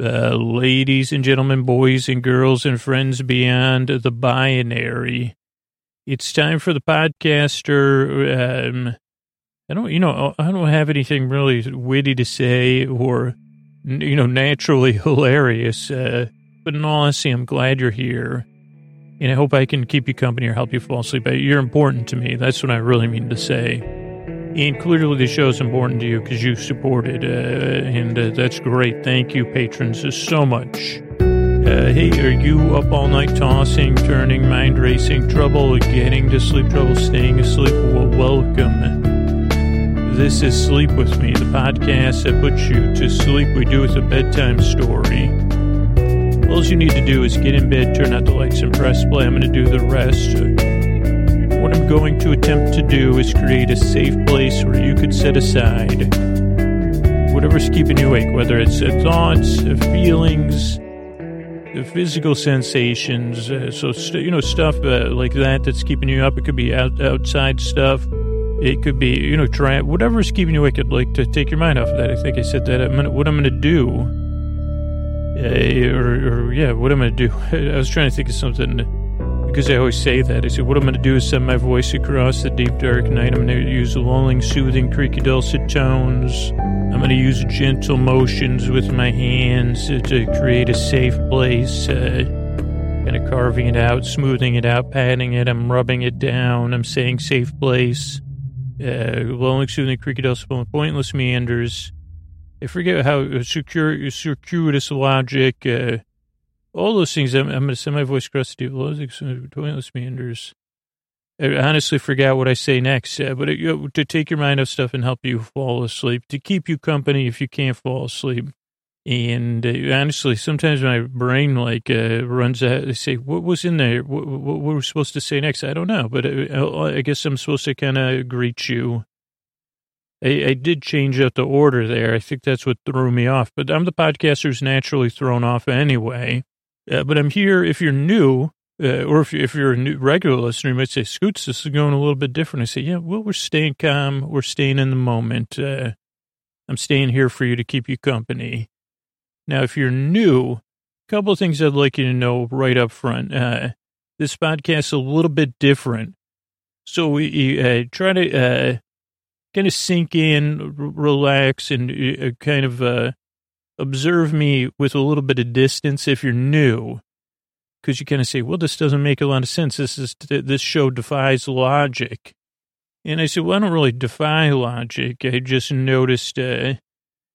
uh, ladies and gentlemen, boys and girls, and friends beyond the binary. It's time for the podcaster. Um, I don't, you know, I don't have anything really witty to say or, you know, naturally hilarious. Uh, but in all honesty, I'm glad you're here. And I hope I can keep you company or help you fall asleep. You're important to me. That's what I really mean to say. And clearly, the show is important to you because you support it. Uh, and uh, that's great. Thank you, patrons, so much. Uh, hey, are you up all night tossing, turning, mind racing, trouble getting to sleep, trouble staying asleep? Well, welcome. This is Sleep With Me, the podcast that puts you to sleep. We do it with a bedtime story. All you need to do is get in bed, turn out the lights, and press play. I'm going to do the rest. What I'm going to attempt to do is create a safe place where you could set aside whatever's keeping you awake, whether it's thoughts, feelings, physical sensations. Uh, so, st- you know, stuff uh, like that that's keeping you up. It could be out- outside stuff. It could be, you know, try whatever's keeping you awake. I'd like to take your mind off of that. I think I said that. I'm gonna, what I'm going to do, uh, or, or, yeah, what I'm going to do. I was trying to think of something because I always say that. I said, what I'm going to do is send my voice across the deep, dark night. I'm going to use lulling, soothing, creaky, dulcet tones. I'm going to use gentle motions with my hands to create a safe place. Uh, kind of carving it out, smoothing it out, patting it. I'm rubbing it down. I'm saying safe place. Uh, lulling, soothing, creaky, dulcet, pointless meanders. I forget how secure, circuitous logic. Uh, all those things. I'm, I'm going to send my voice across the deep, pointless meanders. I honestly forgot what I say next, but it, to take your mind off stuff and help you fall asleep, to keep you company if you can't fall asleep. And uh, honestly, sometimes my brain like uh, runs out. They say, "What was in there? What, what, were we supposed to say next?" I don't know, but I, uh, I guess I'm supposed to kind of greet you. I, I, did change out the order there. I think that's what threw me off. But I'm the podcaster who's naturally thrown off anyway. Uh, but I'm here if you're new, uh, or if, if you're a new regular listener, you might say, Scoots, this is going a little bit different. I say, yeah, well, we're staying calm. We're staying in the moment. Uh, I'm staying here for you to keep you company. Now, if you're new, a couple of things I'd like you to know right up front. Uh, this podcast is a little bit different. So we uh, try to kind of sink in, relax, and kind of observe me with a little bit of distance if you're new, because you kind of say, well, this doesn't make a lot of sense. This is, this show defies logic. And I said, well, I don't really defy logic. I just noticed, uh,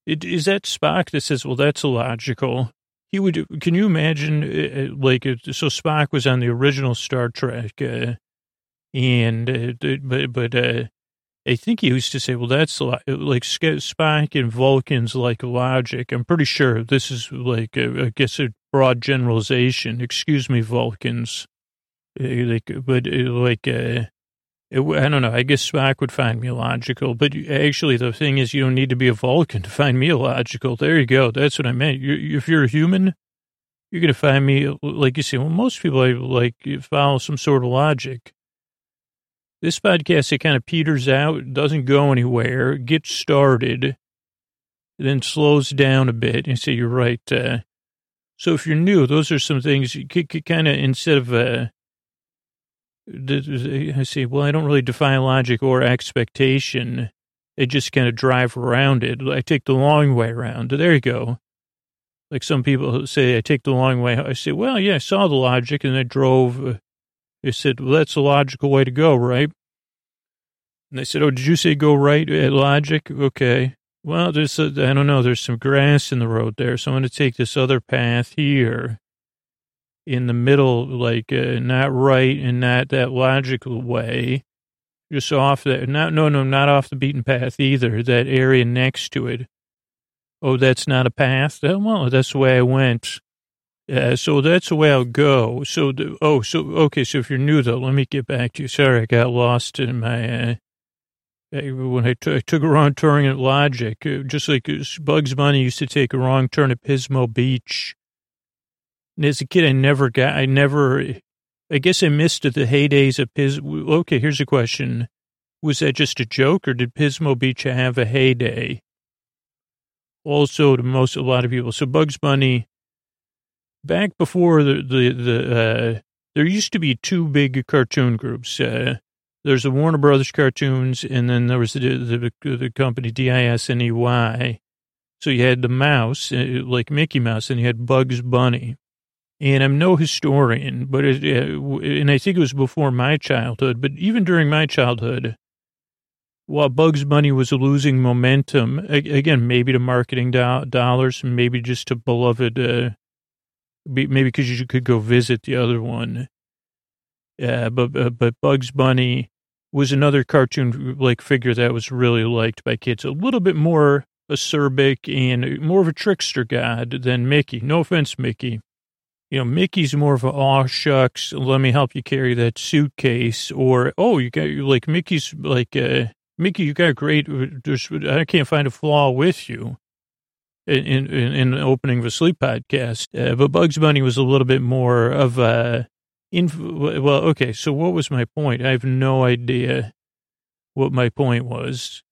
it, is that Spock that says, well, that's illogical. He would, can you imagine, uh, uh like, so Spock was on the original Star Trek, uh, and, uh, but, but, uh, I think he used to say, well, that's like Spock and Vulcans like logic. I'm pretty sure this is like, I guess, a broad generalization. Excuse me, Vulcans. Uh, like, but uh, like, uh, it, I don't know. I guess Spock would find me logical. but actually, the thing is, you don't need to be a Vulcan to find me logical. There you go. That's what I meant. You, if you're a human, you're going to find me, like you say, well, most people like follow some sort of logic. This podcast, it kind of peters out, doesn't go anywhere, gets started, then slows down a bit. And say, you're right. Uh, so if you're new, those are some things you could, could kind of, instead of, uh, I say, well, I don't really define logic or expectation. I just kind of drive around it. I take the long way around. There you go. Like some people say, I take the long way. I say, well, yeah, I saw the logic and I drove. They said, well, that's the logical way to go, right? And they said, oh, did you say go right at logic? Okay. Well, there's, a, I don't know, there's some grass in the road there. So I'm going to take this other path here in the middle, like uh, not right and not that logical way. Just off that, not, no, no, not off the beaten path either. That area next to it. Oh, that's not a path? Well, that's the way I went. Uh, so that's the way I'll go. So, the, oh, so, okay. So if you're new though, let me get back to you. Sorry, I got lost in my, uh, when I, t- I took a wrong turn at Logic, uh, just like uh, Bugs Bunny used to take a wrong turn at Pismo Beach. And as a kid, I never got, I never, I guess I missed the heydays of Pismo. Okay, here's a question. Was that just a joke or did Pismo Beach have a heyday? also to most, a lot of people. So Bugs Bunny, back before the, the, the, uh, there used to be two big cartoon groups. Uh, there's the Warner Brothers cartoons, and then there was the, the, the company D-I-S-N-E-Y. So you had the mouse, uh, like Mickey Mouse, and you had Bugs Bunny. And I'm no historian, but it, and I think it was before my childhood, but even during my childhood, while Bugs Bunny was losing momentum, again, maybe to marketing do- dollars, maybe just to beloved, uh, maybe because you could go visit the other one. Uh, but, uh, but Bugs Bunny was another cartoon like figure that was really liked by kids. A little bit more acerbic and more of a trickster god than Mickey. No offense, Mickey you know, Mickey's more of a, aw shucks, let me help you carry that suitcase. Or, oh, you got, like, Mickey's like, uh, Mickey, you got great, there's, I can't find a flaw with you in, in, in opening of a sleep podcast. Uh, but Bugs Bunny was a little bit more of a, inf- well, okay, so what was my point? I have no idea what my point was.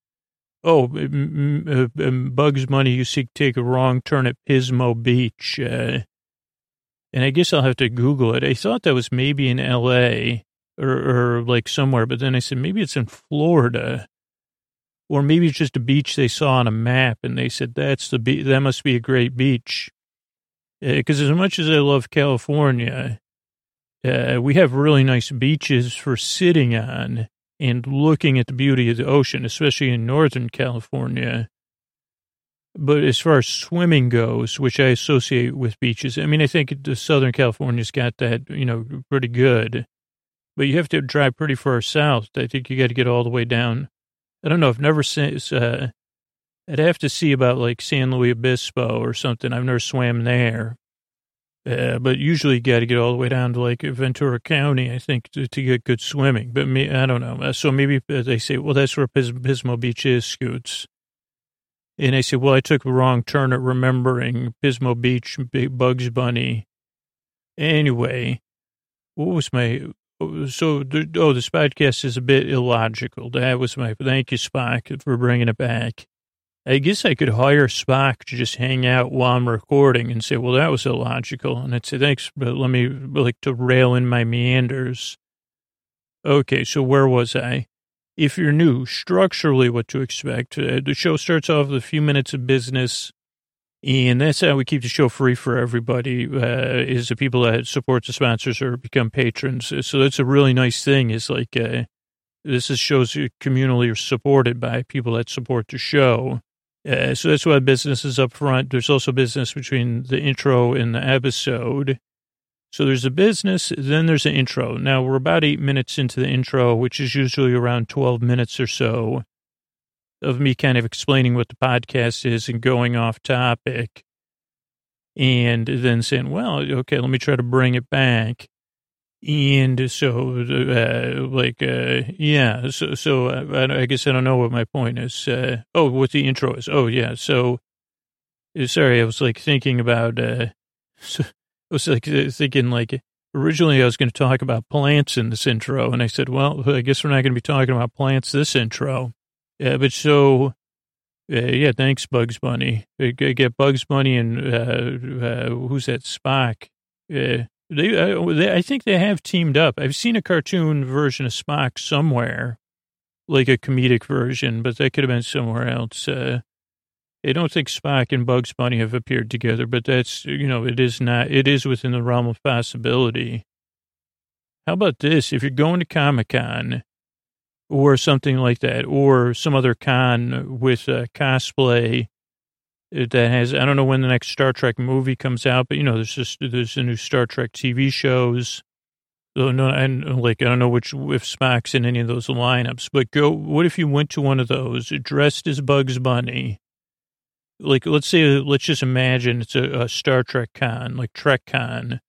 Oh, uh, Bugs Bunny, you seek take a wrong turn at Pismo Beach. Uh, and I guess I'll have to Google it. I thought that was maybe in L.A. or, or like somewhere, but then I said maybe it's in Florida, or maybe it's just a beach they saw on a map, and they said that's the be- that must be a great beach. Because uh, as much as I love California, uh, we have really nice beaches for sitting on and looking at the beauty of the ocean, especially in Northern California. But as far as swimming goes, which I associate with beaches, I mean, I think the Southern California's got that, you know, pretty good. But you have to drive pretty far south. I think you got to get all the way down. I don't know. I've never seen, uh, I'd have to see about like San Luis Obispo or something. I've never swam there. Uh, but usually you got to get all the way down to like Ventura County, I think, to, to get good swimming. But me, I don't know. So maybe they say, well, that's where Pismo Beach is, Scoots. And I said, well, I took a wrong turn at remembering Pismo Beach, Bugs Bunny. Anyway, what was my, so, oh, this podcast is a bit illogical. That was my, thank you, Spock, for bringing it back. I guess I could hire Spock to just hang out while I'm recording and say, well, that was illogical. And I'd say, thanks, but let me, like, to rail in my meanders. Okay, so where was I? if you're new, structurally what to expect. Uh, the show starts off with a few minutes of business, and that's how we keep the show free for everybody, uh, is the people that support the sponsors or become patrons. So that's a really nice thing is like, uh, this is shows communally supported by people that support the show. Uh, so that's why business is up front. There's also business between the intro and the episode. So there's a business, then there's an intro. Now we're about eight minutes into the intro, which is usually around 12 minutes or so of me kind of explaining what the podcast is and going off topic. And then saying, well, okay, let me try to bring it back. And so, uh, like, uh, yeah, so, so uh, I guess I don't know what my point is. Uh, oh, what the intro is. Oh, yeah. So, sorry, I was like thinking about, uh, so, I was like uh, thinking like originally I was going to talk about plants in this intro, and I said, well, I guess we're not going to be talking about plants this intro. Yeah, but so uh, yeah, thanks, Bugs Bunny. I get Bugs Bunny and uh, uh, who's that Spock? Uh, they, they, I think they have teamed up. I've seen a cartoon version of Spock somewhere, like a comedic version, but that could have been somewhere else. Uh, I don't think Spock and Bugs Bunny have appeared together, but that's, you know, it is not, it is within the realm of possibility. How about this? If you're going to Comic Con or something like that, or some other con with uh, cosplay that has, I don't know when the next Star Trek movie comes out, but, you know, there's just, there's a new Star Trek TV shows. No, and like, I don't know which, if Spock's in any of those lineups, but go, what if you went to one of those dressed as Bugs Bunny? like let's say let's just imagine it's a, a, Star Trek con, like Trek Con.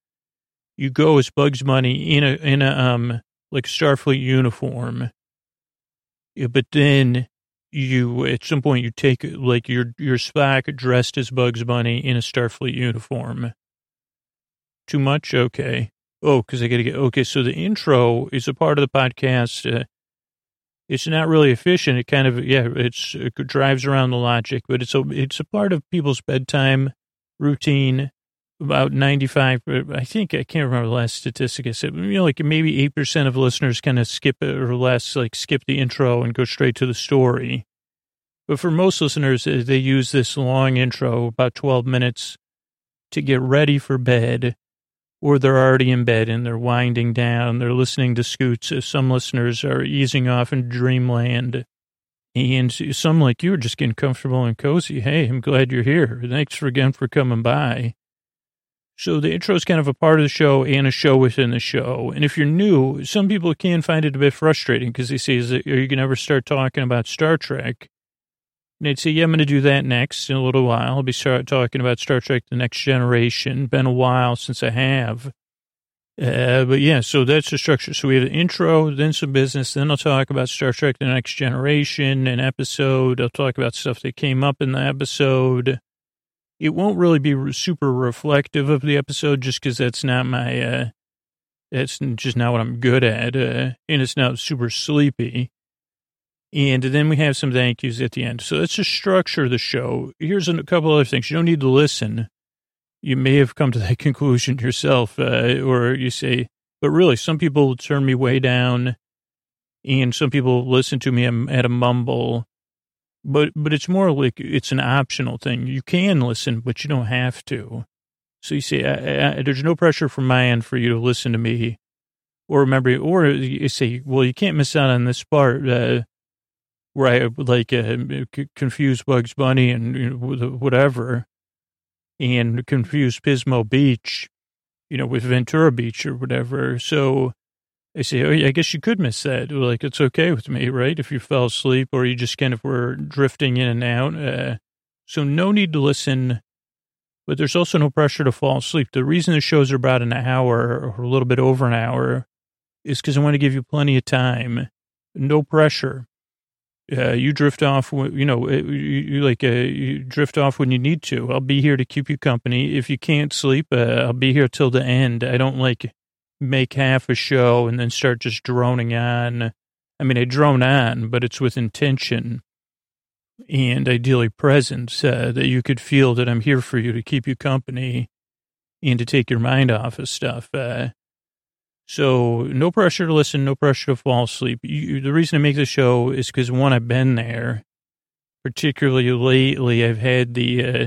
You go as Bugs Bunny in a in a um like Starfleet uniform, but then you at some point you take like your your Spock dressed as Bugs Bunny in a Starfleet uniform. Too much? Okay. Oh, because I got to get okay. So the intro is a part of the podcast. Uh, it's not really efficient. It kind of, yeah, it's, it drives around the logic, but it's a, it's a part of people's bedtime routine. About 95, I think, I can't remember the last statistic I said, you know, like maybe 8% of listeners kind of skip it or less, like skip the intro and go straight to the story. But for most listeners, uh, they use this long intro, about 12 minutes, to get ready for bed or they're already in bed and they're winding down. They're listening to scoots. Some listeners are easing off in dreamland. And some like you are just getting comfortable and cozy. Hey, I'm glad you're here. Thanks again for coming by. So the intro is kind of a part of the show and a show within the show. And if you're new, some people can find it a bit frustrating because they say, "Is it, are you going to ever start talking about Star Trek?" And they'd say, yeah, I'm going to do that next in a little while. I'll be start talking about Star Trek The Next Generation. Been a while since I have. Uh, but yeah, so that's the structure. So we have an intro, then some business, then I'll talk about Star Trek The Next Generation, an episode. I'll talk about stuff that came up in the episode. It won't really be super reflective of the episode just because that's not my, uh, that's just not what I'm good at. Uh, and it's not super sleepy. And then we have some thank yous at the end. So let's just structure of the show. Here's a couple other things. You don't need to listen. You may have come to that conclusion yourself, uh, or you say, but really, some people turn me way down, and some people listen to me at a mumble. But but it's more like it's an optional thing. You can listen, but you don't have to. So you I, there's no pressure from my end for you to listen to me, or remember, or you say, well, you can't miss out on this part. Uh, where I like uh, confuse Bugs Bunny and you know, whatever, and confuse Pismo Beach, you know, with Ventura Beach or whatever. So I say, oh, yeah, I guess you could miss that. Like, it's okay with me, right? If you fell asleep or you just kind of were drifting in and out. Uh, so no need to listen, but there's also no pressure to fall asleep. The reason the shows are about an hour or a little bit over an hour is because I want to give you plenty of time. No pressure uh, you drift off, you know, you, you like, uh, you drift off when you need to. I'll be here to keep you company. If you can't sleep, uh, I'll be here till the end. I don't like make half a show and then start just droning on. I mean, I drone on, but it's with intention and ideally presence uh, that you could feel that I'm here for you to keep you company and to take your mind off of stuff. Uh, so no pressure to listen, no pressure to fall asleep. You, the reason I make the show is because one, I've been there. Particularly lately, I've had the, uh,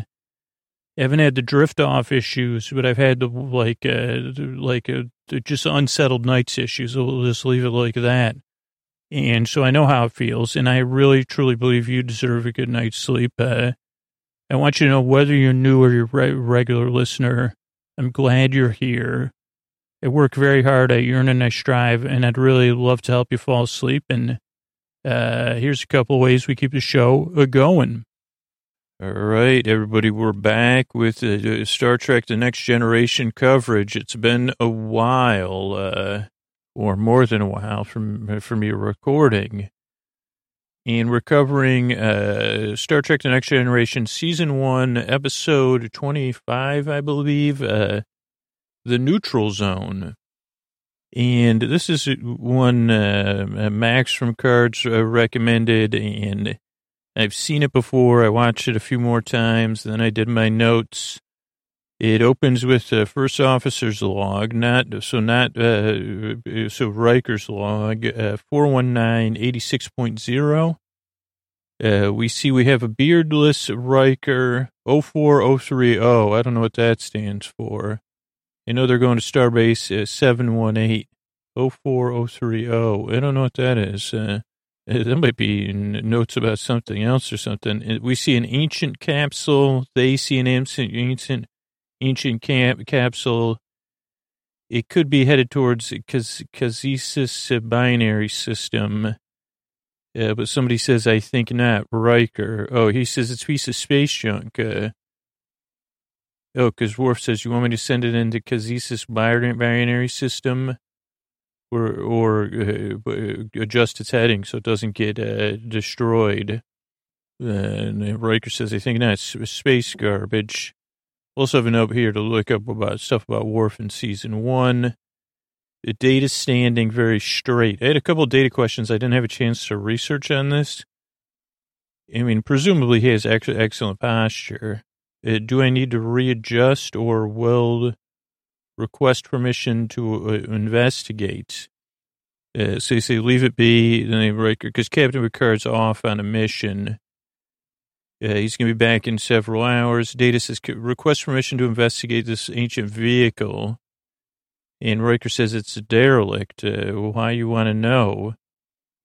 I haven't had the drift off issues, but I've had the like, uh, like uh, just unsettled nights issues. We'll just leave it like that. And so I know how it feels, and I really truly believe you deserve a good night's sleep. Uh, I want you to know whether you're new or you're a regular listener. I'm glad you're here. I work very hard. I yearn and I strive, and I'd really love to help you fall asleep. And uh, here's a couple ways we keep the show going. All right, everybody, we're back with uh, Star Trek The Next Generation coverage. It's been a while, uh, or more than a while, from, from me recording. And we're covering uh, Star Trek The Next Generation Season 1, Episode 25, I believe. Uh, the neutral zone. And this is one uh, Max from Cards uh, recommended, and I've seen it before. I watched it a few more times. Then I did my notes. It opens with a first officer's log, not so not uh, so Riker's log, uh, 419 Uh, we see we have a beardless Riker 04030. I don't know what that stands for. I know they're going to Starbase uh, 718 04030. I don't know what that is. Uh, uh that might be notes about something else or something. Uh, we see an ancient capsule. They see an ancient, ancient, ancient cap, capsule. It could be headed towards Kazisis binary system. Uh, but somebody says, I think not. Riker. Oh, he says it's a piece of space junk. Uh, Oh, because Worf says, you want me to send it into Kazisis binary system or, or uh, adjust its heading so it doesn't get uh, destroyed? Riker says, I think that's space garbage. Also have a note here to look up about stuff about Worf in season one. The data standing very straight. I had a couple data questions. I didn't have a chance to research on this. I mean, presumably he has ex- excellent posture. Uh, do I need to readjust or will request permission to uh, investigate? Uh, so you say leave it be, then they break because Captain Picard's off on a mission. Uh, he's going to be back in several hours. Data says request permission to investigate this ancient vehicle. And Riker says it's a derelict. Uh, why you want to know?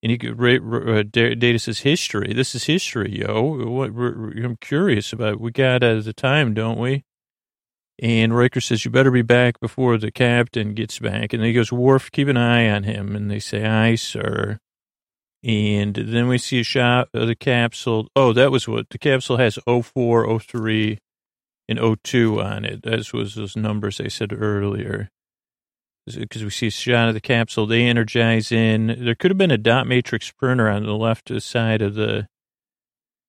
And he uh, Data says history. This is history, yo. What, I'm curious about. We got at the time, don't we? And Riker says, you better be back before the captain gets back. And he goes, Worf, keep an eye on him. And they say, aye, sir. And then we see a shot of the capsule. Oh, that was what the capsule has 04, 03, and 02 on it. That was those numbers I said earlier because we see a shot of the capsule. They energize in. There could have been a dot matrix printer on the left side of the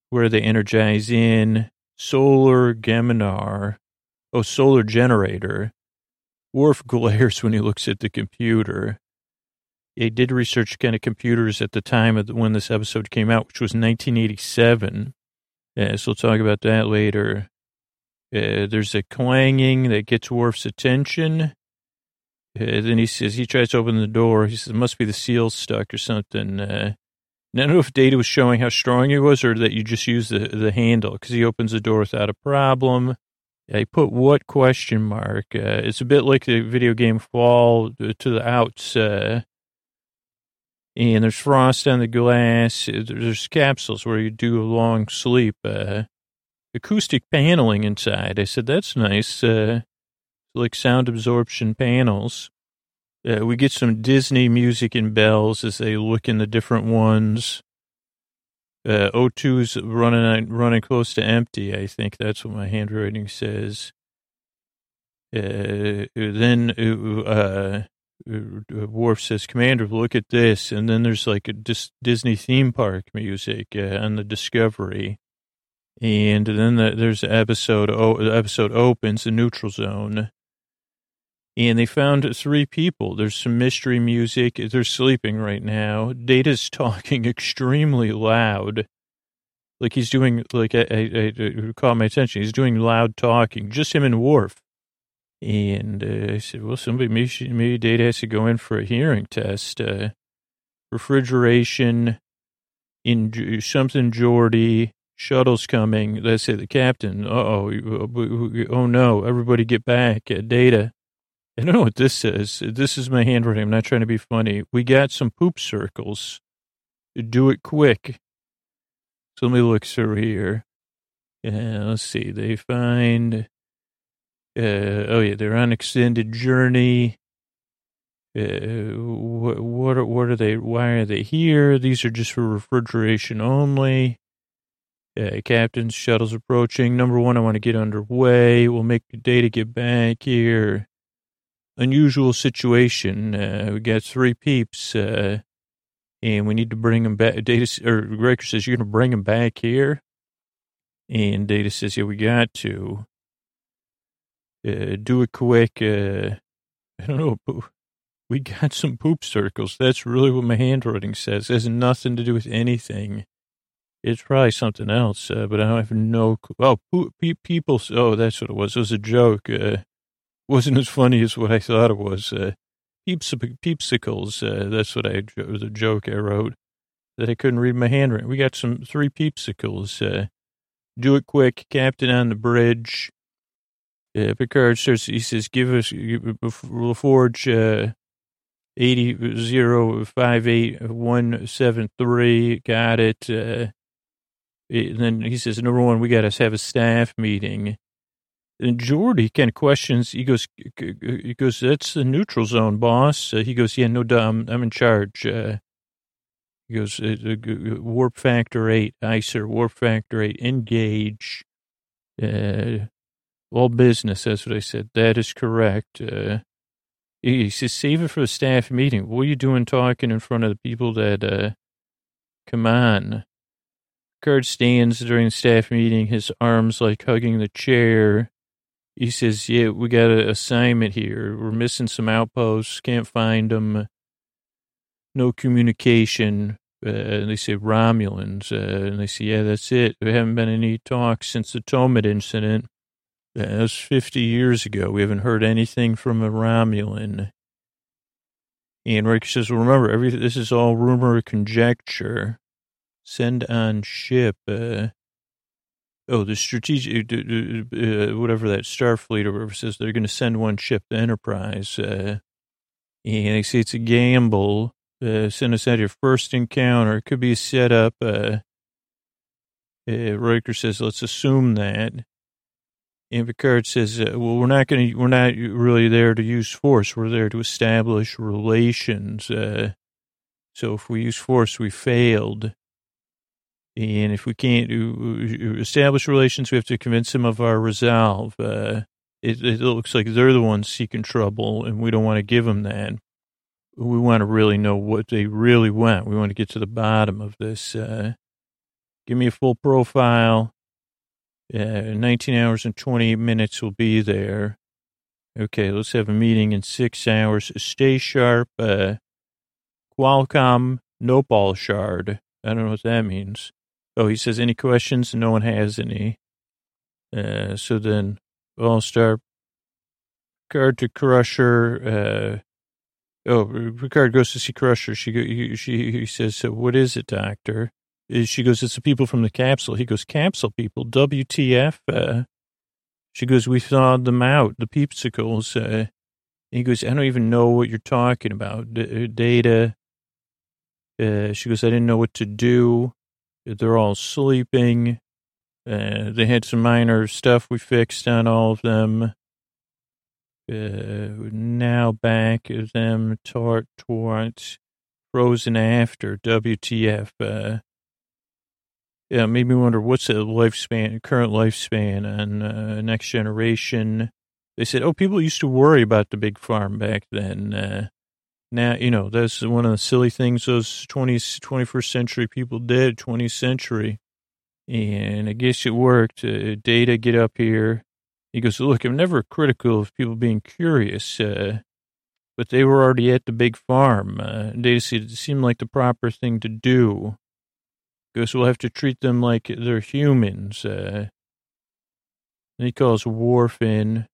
where they energize in. Solar Geminar. Oh, solar generator. Worf glares when he looks at the computer. He did research kind of computers at the time of when this episode came out, which was 1987. Yeah, so we'll talk about that later. Uh, there's a clanging that gets Worf's attention. Uh, then he says, he tries to open the door. He says, it must be the seal stuck or something. Uh, I don't know if Data was showing how strong he was or that you just use the, the handle because he opens the door without a problem. I put what question mark? Uh, it's a bit like the video game Fall to the Outs. Uh, and there's frost on the glass. There's capsules where you do a long sleep. Uh, acoustic paneling inside. I said, that's nice. Uh, like sound absorption panels. Uh, we get some Disney music and bells as they look in the different ones. Uh, O2's running running close to empty. I think that's what my handwriting says. Uh, then uh, uh, uh, Worf says, "Commander, look at this," and then there's like a dis- Disney theme park music uh, on the Discovery, and then the, there's the episode. Episode opens the neutral zone, and they found three people. There's some mystery music. They're sleeping right now. Data's talking extremely loud. Like he's doing, like, I, I, I caught my attention. He's doing loud talking, just him and Worf. And uh, I said, well, somebody, maybe, maybe Data has to go in for a hearing test. Uh, refrigeration in something Geordi, shuttle's coming. Let's say the captain. Uh-oh. Oh, no. Everybody get back. Uh, data. I don't know what this says. This is my handwriting. I'm not trying to be funny. We got some poop circles. Do it quick. So let me look through here. Yeah, let's see. They find. Uh, oh yeah, they're on extended journey. Uh, what what are, what are they? Why are they here? These are just for refrigeration only. Uh, captain's shuttle's approaching. Number one, I want to get underway. We'll make the day to get back here unusual situation. Uh, we got three peeps, uh, and we need to bring them back. Data or Riker says you're going to bring them back here, and Data says yeah, we got to uh, do it quick. Uh, I don't know. We got some poop circles. That's really what my handwriting says. It has nothing to do with anything. It's probably something else, uh, but I have no. clue. Oh, poop, people. Oh, that's what it was. It was a joke. Wasn't as funny as what I thought it was. Uh, peeps, peepsicles. Uh, that's what I was a joke I wrote that I couldn't read my handwriting. We got some three peepsicles. Uh, do it quick, Captain on the bridge. Uh, Picard starts. He says, "Give us LaForge uh, eighty zero five eight one seven three. Got it." Uh, and then he says, "Number one, we got to have a staff meeting." And Geordi kind of questions. He goes, he goes, that's the neutral zone, boss. Uh, he goes, yeah, no, dumb. I'm in charge. Uh, he goes, uh, warp factor eight, ICER, warp factor eight, engage. Uh, all business. That's what I said. That is correct. Uh, he says, save it for the staff meeting. What are you doing talking in front of the people that, uh, come on. Picard stands during the staff meeting, his arms like hugging the chair. He says, yeah, we got an assignment here. We're missing some outposts. Can't find them. No communication. Uh, and they say Romulans. Uh, and they say, yeah, that's it. There haven't been any talks since the Tomed incident. Uh, that was 50 years ago. We haven't heard anything from a Romulan. And Riker says, well, remember, everything, this is all rumor or conjecture. Send on ship. Uh, oh, the strategic, uh, whatever that Starfleet or whatever says they're going to send one ship, the Enterprise. Uh, and they say it's a gamble. Uh, send us out your first encounter. It could be a setup. Uh, uh, Riker says, let's assume that. And Picard says, uh, well, we're not going to, we're not really there to use force. We're there to establish relations. Uh, so if we use force, we failed. And if we can't establish relations, we have to convince them of our resolve. Uh, it, it, looks like they're the ones seeking trouble, and we don't want to give them that. We want to really know what they really want. We want to get to the bottom of this. Uh, give me a full profile. Uh, 19 hours and 20 minutes will be there. Okay, let's have a meeting in six hours. Stay sharp. Uh, Qualcomm ball Shard. I don't know what that means. Oh, he says, any questions? No one has any. Uh, so then I'll start. Picard to Crusher. Uh, oh, Picard goes to see Crusher. She, he, she, he says, what is it, doctor? She goes, it's the people from the capsule. He goes, capsule people, WTF? Uh, she goes, we thawed them out, the peepsicles. Uh, he goes, I don't even know what you're talking about. D- uh, data. Uh, she goes, I didn't know what to do. They're all sleeping. Uh, they had some minor stuff we fixed on all of them. Uh, now back of them tort towards frozen after WTF. Uh, yeah, made me wonder what's the lifespan, current lifespan on uh, next generation. They said, oh, people used to worry about the big farm back then. Now, you know, that's one of the silly things those 20th, 21st century people did, 20th century. And I guess it worked. Uh, data, get up here. He goes, look, I'm never critical of people being curious, uh, but they were already at the big farm. Uh, data said it seemed like the proper thing to do. He goes, we'll have to treat them like they're humans. Uh, and he calls Worf in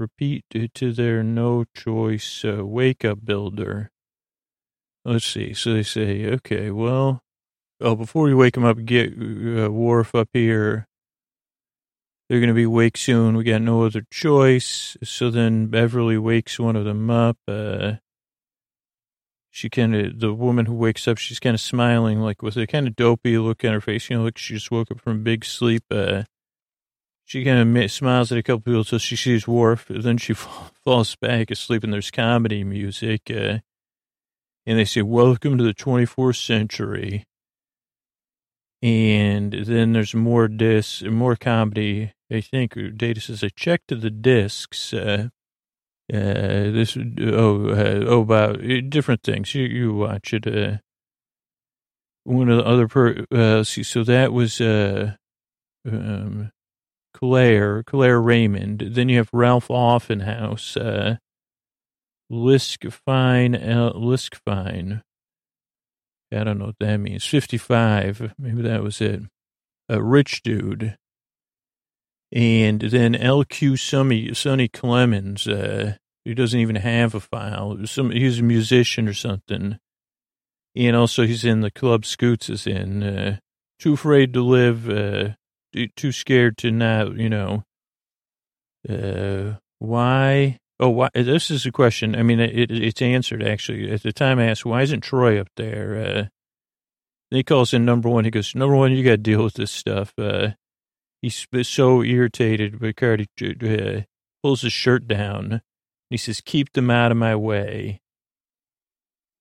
Repeat to their no choice uh, wake up builder. Let's see. So they say, okay, well, oh, before we wake them up, get uh, Worf up here. They're going to be awake soon. We got no other choice. So then Beverly wakes one of them up. Uh, she kind of, the woman who wakes up, she's kind of smiling, like with a kind of dopey look on her face. You know, like she just woke up from a big sleep. Uh, she kind of smiles at a couple people until she sees Worf. Then she falls back asleep, and there's comedy music. Uh, and they say, Welcome to the 24th century. And then there's more discs, more comedy. I think Data says, I checked the discs. Uh, uh, this, oh, uh, oh, about uh, different things. You, you watch it. Uh, one of the other, per, uh, see, so that was, uh, um, Clare, Clare Raymond. Then you have Ralph Offenhouse, uh, Liskfine, uh, Liskfine. I don't know what that means. 55. Maybe that was it. A rich dude. And then LQ Sonny, Sonny Clemonds, uh, he doesn't even have a file. Some, he's a musician or something. And also he's in the club Scoots is in, uh, Too Afraid to Live, uh, too scared to not, you know, uh, why? Oh, why? This is a question. I mean, it, it's answered actually. At the time I asked, why isn't Troi up there? Uh, he calls in number one. He goes, number one, you got to deal with this stuff. Uh, he's so irritated. Picard uh, pulls his shirt down. He says, keep them out of my way.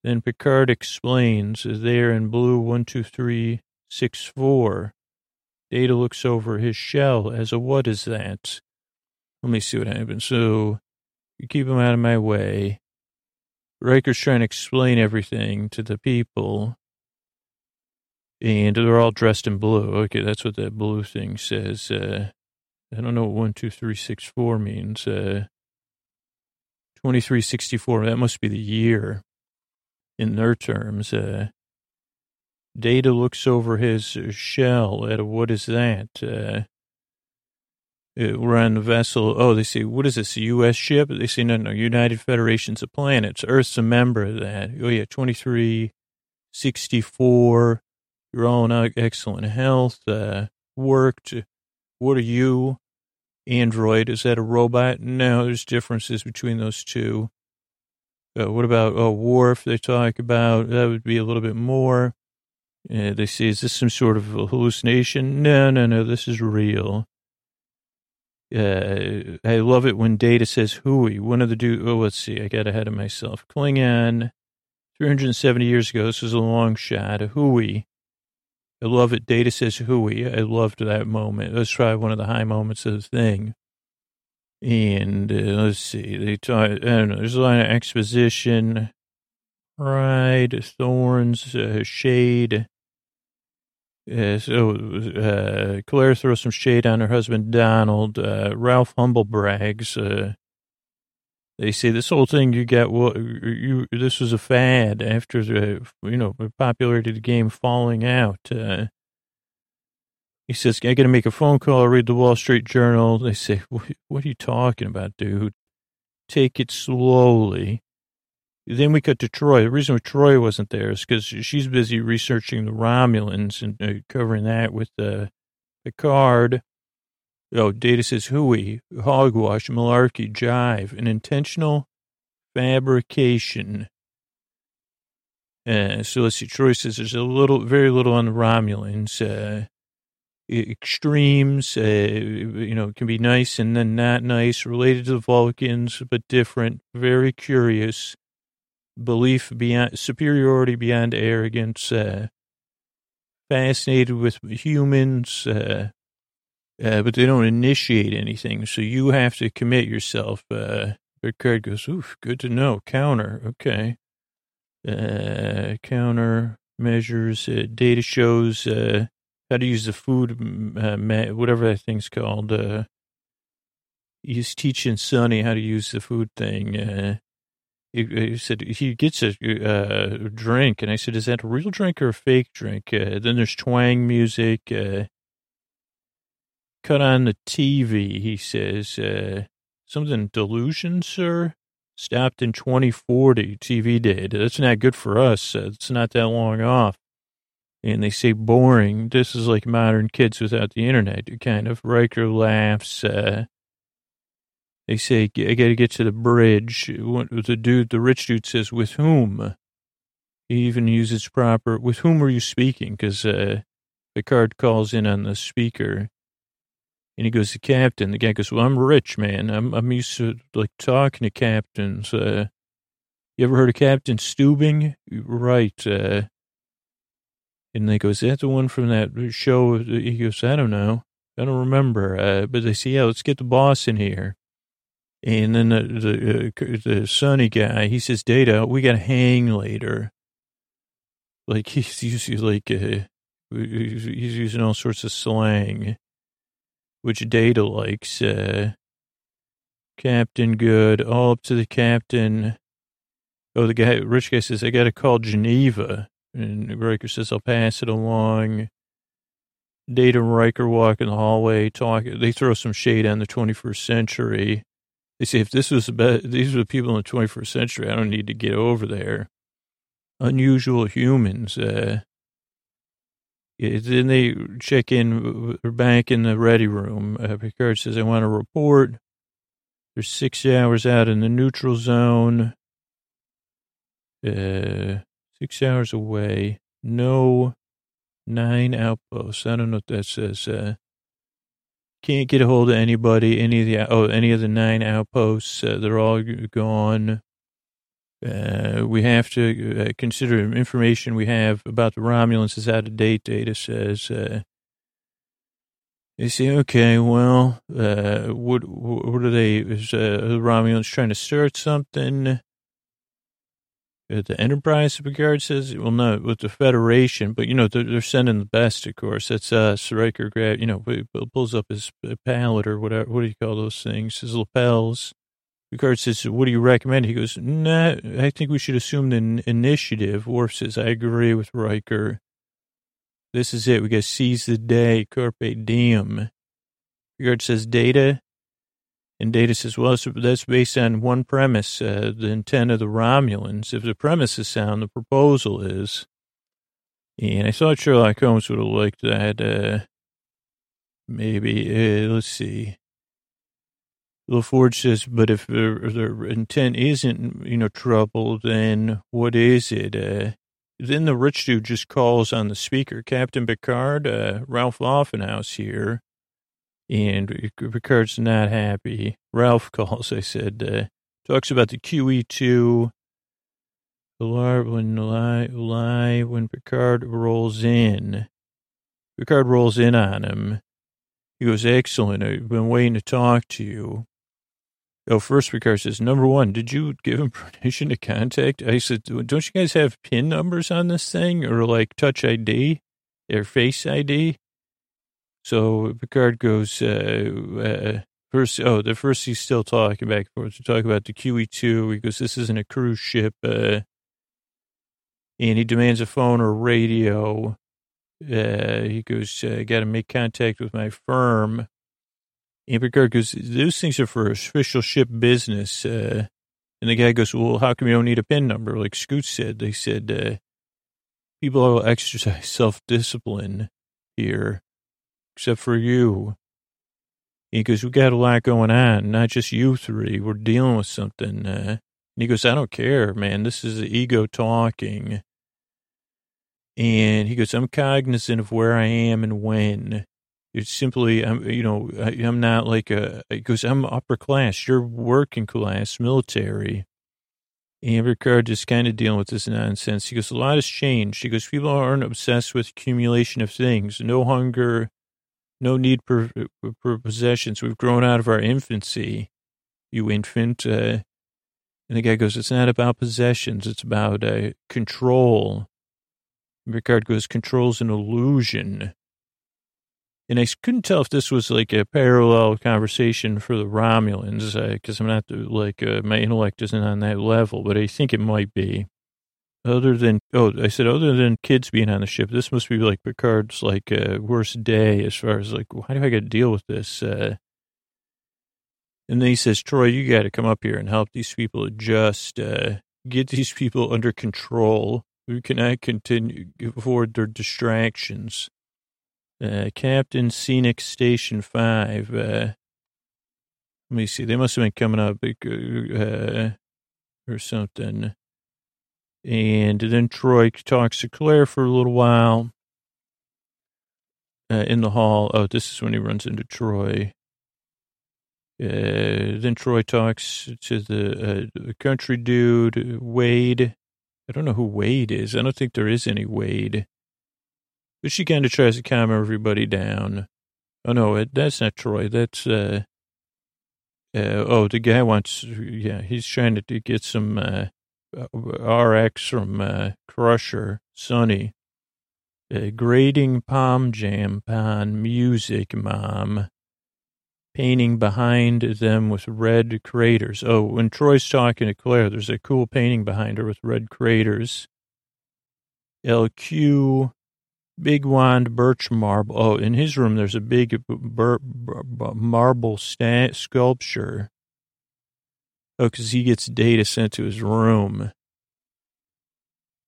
Then Picard explains, they are in blue 12364. Data looks over his shell as a what is that? Let me see what happens. So you keep him out of my way. Riker's trying to explain everything to the people. And they're all dressed in blue. Okay, that's what that blue thing says. Uh, I don't know what one, two, three, six, four means. Uh, 2364, that must be the year in their terms. Uh, Data looks over his shell at a, what is that? Uh, uh, we're on the vessel. Oh, they say, what is this, a U.S. ship? They say, no, no, United Federations of Planets. Earth's a member of that. Oh, yeah, 2364. You're all in excellent health. Uh, worked. What are you? Android. Is that a robot? No, there's differences between those two. Uh, what about oh, Worf? They talk about that would be a little bit more. Uh, they say, is this some sort of hallucination? No, no, no. This is real. Uh, I love it when Data says "hooey." One of the do. Oh, let's see. I got ahead of myself. Klingon, 370 years ago. This is a long shot. A Hooey. I love it. Data says "hooey." I loved that moment. Let's try one of the high moments of the thing. And uh, let's see. They talk. I don't know. There's a lot of exposition. Pride, thorns, uh, shade. Uh, so uh, Clare throws some shade on her husband Donald. Uh, Ralph humble brags. Uh, they say this whole thing you got. Well, you this was a fad after the you know popularity of the game falling out. Uh, he says, "I got to make a phone call. read the Wall Street Journal." They say, "What, what are you talking about, dude? Take it slowly." Then we cut to Troi. The reason why Troi wasn't there is because she's busy researching the Romulans and uh, covering that with the uh, Picard. Oh, Data says hooey, hogwash, malarkey, jive, an intentional fabrication. Uh, so let's see. Troi says there's a little, very little on the Romulans. Uh, extremes, uh, you know, can be nice and then not nice, related to the Vulcans, but different. Very curious belief beyond superiority beyond arrogance, uh, fascinated with humans, uh, uh, but they don't initiate anything. So you have to commit yourself. Uh, Picard goes, oof, good to know. Counter. Okay. Uh, counter measures, uh, data shows, uh, how to use the food, uh, whatever that thing's called. Uh, he's teaching Sonny how to use the food thing. Uh, he, said he gets a uh, drink, and I said, "Is that a real drink or a fake drink?" Uh, then there's twang music. Uh, cut on the TV. He says uh, something delusion, sir. Stopped in 2040. TV did. That's not good for us. Uh, it's not that long off. And they say boring. This is like modern kids without the internet. Kind of. Riker laughs. Uh, they say, I got to get to the bridge. The dude, the rich dude says, with whom? He even uses proper, with whom are you speaking? Because uh, Picard calls in on the speaker. And he goes, the captain. The guy goes, well, I'm rich, man. I'm, I'm used to, like, talking to captains. Uh, you ever heard of Captain Stubing? Right. Uh, and they go, is that the one from that show? He goes, I don't know. I don't remember. Uh, but they say, yeah, let's get the boss in here. And then the, the, uh, the sunny guy, he says, Data, we got to hang later. Like he's using like, uh, he's using all sorts of slang, which Data likes. Uh, captain good, all up to the captain. Oh, the guy, rich guy says, I got to call Geneva. And Riker says, I'll pass it along. Data and Riker walk in the hallway, talk. They throw some shade on the 21st century. They say if this was the these are the people in the 21st century, I don't need to get over there. Unusual humans. Uh, then they check in, they're back in the ready room. Uh, Picard says, I want to report. They're six hours out in the neutral zone. Uh, six hours away. No nine outposts. I don't know what that says. Uh, can't get a hold of anybody. Any of the oh, any of the nine outposts, uh, they're all gone. Uh, we have to uh, consider information we have about the Romulans is out of date. Data says. Uh, they say, okay, well, uh, what what are they? Is uh, the Romulans trying to start something? The Enterprise, Picard says, well, not with the Federation, but, you know, they're, they're sending the best, of course. That's uh, Riker grab, you know, pulls up his pallet or whatever. What do you call those things? His lapels. Picard says, what do you recommend? He goes, nah, I think we should assume the initiative. Worf says, I agree with Riker. This is it. We got to seize the day. Carpe diem. Picard says, data and Data says, well, that's based on one premise, uh, the intent of the Romulans. If the premise is sound, the proposal is. And I thought Sherlock Holmes would have liked that. Uh, maybe, uh, let's see. LaForge says, but if their, their intent isn't, you know, trouble, then what is it? Uh, then the rich dude just calls on the speaker, Captain Picard, uh, Ralph Offenhouse here and Picard's not happy. Ralph calls, I said, uh, talks about the QE2 when lie, lie when Picard rolls in. Picard rolls in on him. He goes, excellent. I've been waiting to talk to you. Oh, first Picard says, number one, did you give him permission to contact? I said, don't you guys have PIN numbers on this thing or like touch ID or face ID? So Picard goes, uh, uh, first, oh, the first he's still talking back and forth to talk about the QE2. He goes, this isn't a cruise ship. Uh, and he demands a phone or radio. Uh, he goes, I got to make contact with my firm. And Picard goes, those things are for official ship business. Uh, and the guy goes, well, how come you don't need a PIN number? Like Scoot said, they said, uh, people exercise self-discipline here except for you. He goes, we got a lot going on, not just you three. We're dealing with something. Uh, and he goes, I don't care, man. This is the ego talking. And he goes, I'm cognizant of where I am and when. It's simply, I'm, you know, I, am not like a, he goes, I'm upper class. You're working class, military. And Picard just kind of dealing with this nonsense. He goes, a lot has changed. He goes, people aren't obsessed with accumulation of things. No hunger, no need for, for possessions. We've grown out of our infancy, you infant. Uh, and the guy goes, it's not about possessions. It's about uh, control. And Picard goes, control's an illusion. And I couldn't tell if this was like a parallel conversation for the Romulans, because uh, I'm not like, uh, my intellect isn't on that level, but I think it might be. Other than, oh, I said, other than kids being on the ship, this must be like Picard's like uh, worst day as far as like, why do I got to deal with this? Uh, and then he says, Troi, you got to come up here and help these people adjust, uh, get these people under control. We cannot continue afford their distractions. Uh, Captain Scenic Station 5, uh, let me see, they must have been coming up, uh, or something. And then Troi talks to Clare for a little while uh, in the hall. Oh, this is when he runs into Troi. Uh, then Troi talks to the, uh, country dude, Wade. I don't know who Wade is. I don't think there is any Wade. But she kind of tries to calm everybody down. Oh, no, that's not Troi. That's, uh, uh, oh, the guy wants, yeah, he's trying to get some, uh, RX from uh, Crusher, Sonny. Uh, grading palm jam pan music, mom. Painting behind them with red craters. Oh, when Troi's talking to Clare, there's a cool painting behind her with red craters. LQ, big wand birch marble. Oh, in his room, there's a big bur- bur- marble sta- sculpture Oh, because he gets data sent to his room.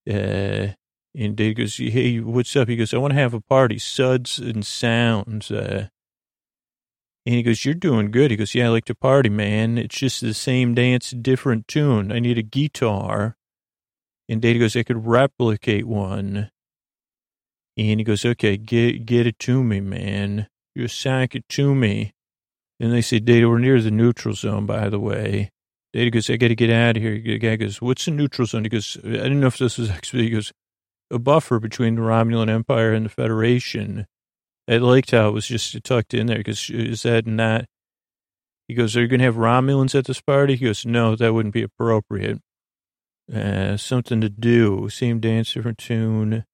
Uh, and Dave goes, hey, what's up? He goes, I want to have a party, suds and sounds. Uh, and he goes, you're doing good. He goes, yeah, I like to party, man. It's just the same dance, different tune. I need a guitar. And Data goes, I could replicate one. And he goes, okay, get, get it to me, man. You sack it to me. And they say, Data, we're near the neutral zone, by the way. Data goes, I got to get out of here. The guy goes, what's the neutral zone? He goes, I didn't know if this was actually, he goes, a buffer between the Romulan Empire and the Federation. I liked how it was just tucked in there because is that not, he goes, are you going to have Romulans at this party? He goes, no, that wouldn't be appropriate. Uh, something to do. Same dance, different tune.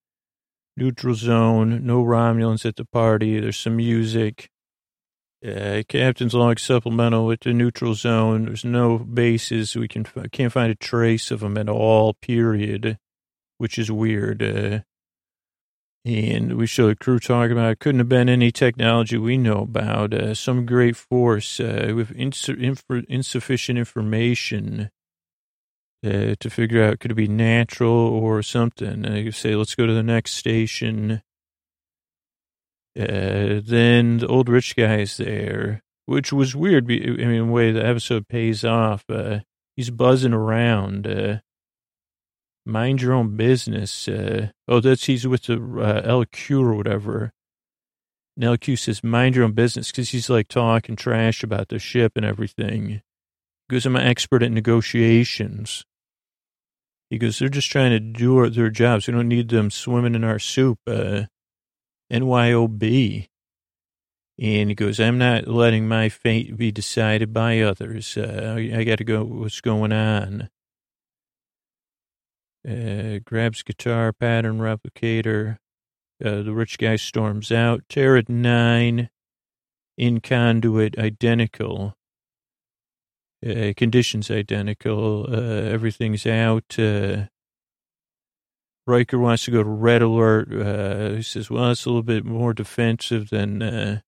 Neutral zone. No Romulans at the party. There's some music. Uh, captain's log supplemental with the neutral zone. There's no bases. We can can't find a trace of them at all. Period, which is weird. Uh, and we show the crew talking about it. Couldn't have been any technology we know about. Uh, some great force uh, with ins- inf- insufficient information uh, to figure out could it be natural or something. Uh, you say, let's go to the next station. Uh, then the old rich guy is there, which was weird. I mean, the way the episode pays off, uh, he's buzzing around. Uh, mind your own business. Uh, oh, that's he's with the uh, LQ or whatever. And LQ says, mind your own business because he's like talking trash about the ship and everything. Because I'm an expert at negotiations. He goes, they're just trying to do their jobs. We don't need them swimming in our soup. Uh, NYOB. And he goes, I'm not letting my fate be decided by others. Uh, I, I got to go. What's going on? Uh, grabs guitar, pattern replicator. Uh, the rich guy storms out. Turret 9, in conduit, identical. Uh, conditions identical. Uh, everything's out. Riker wants to go to red alert. Uh, he says, well, it's a little bit more defensive than, uh,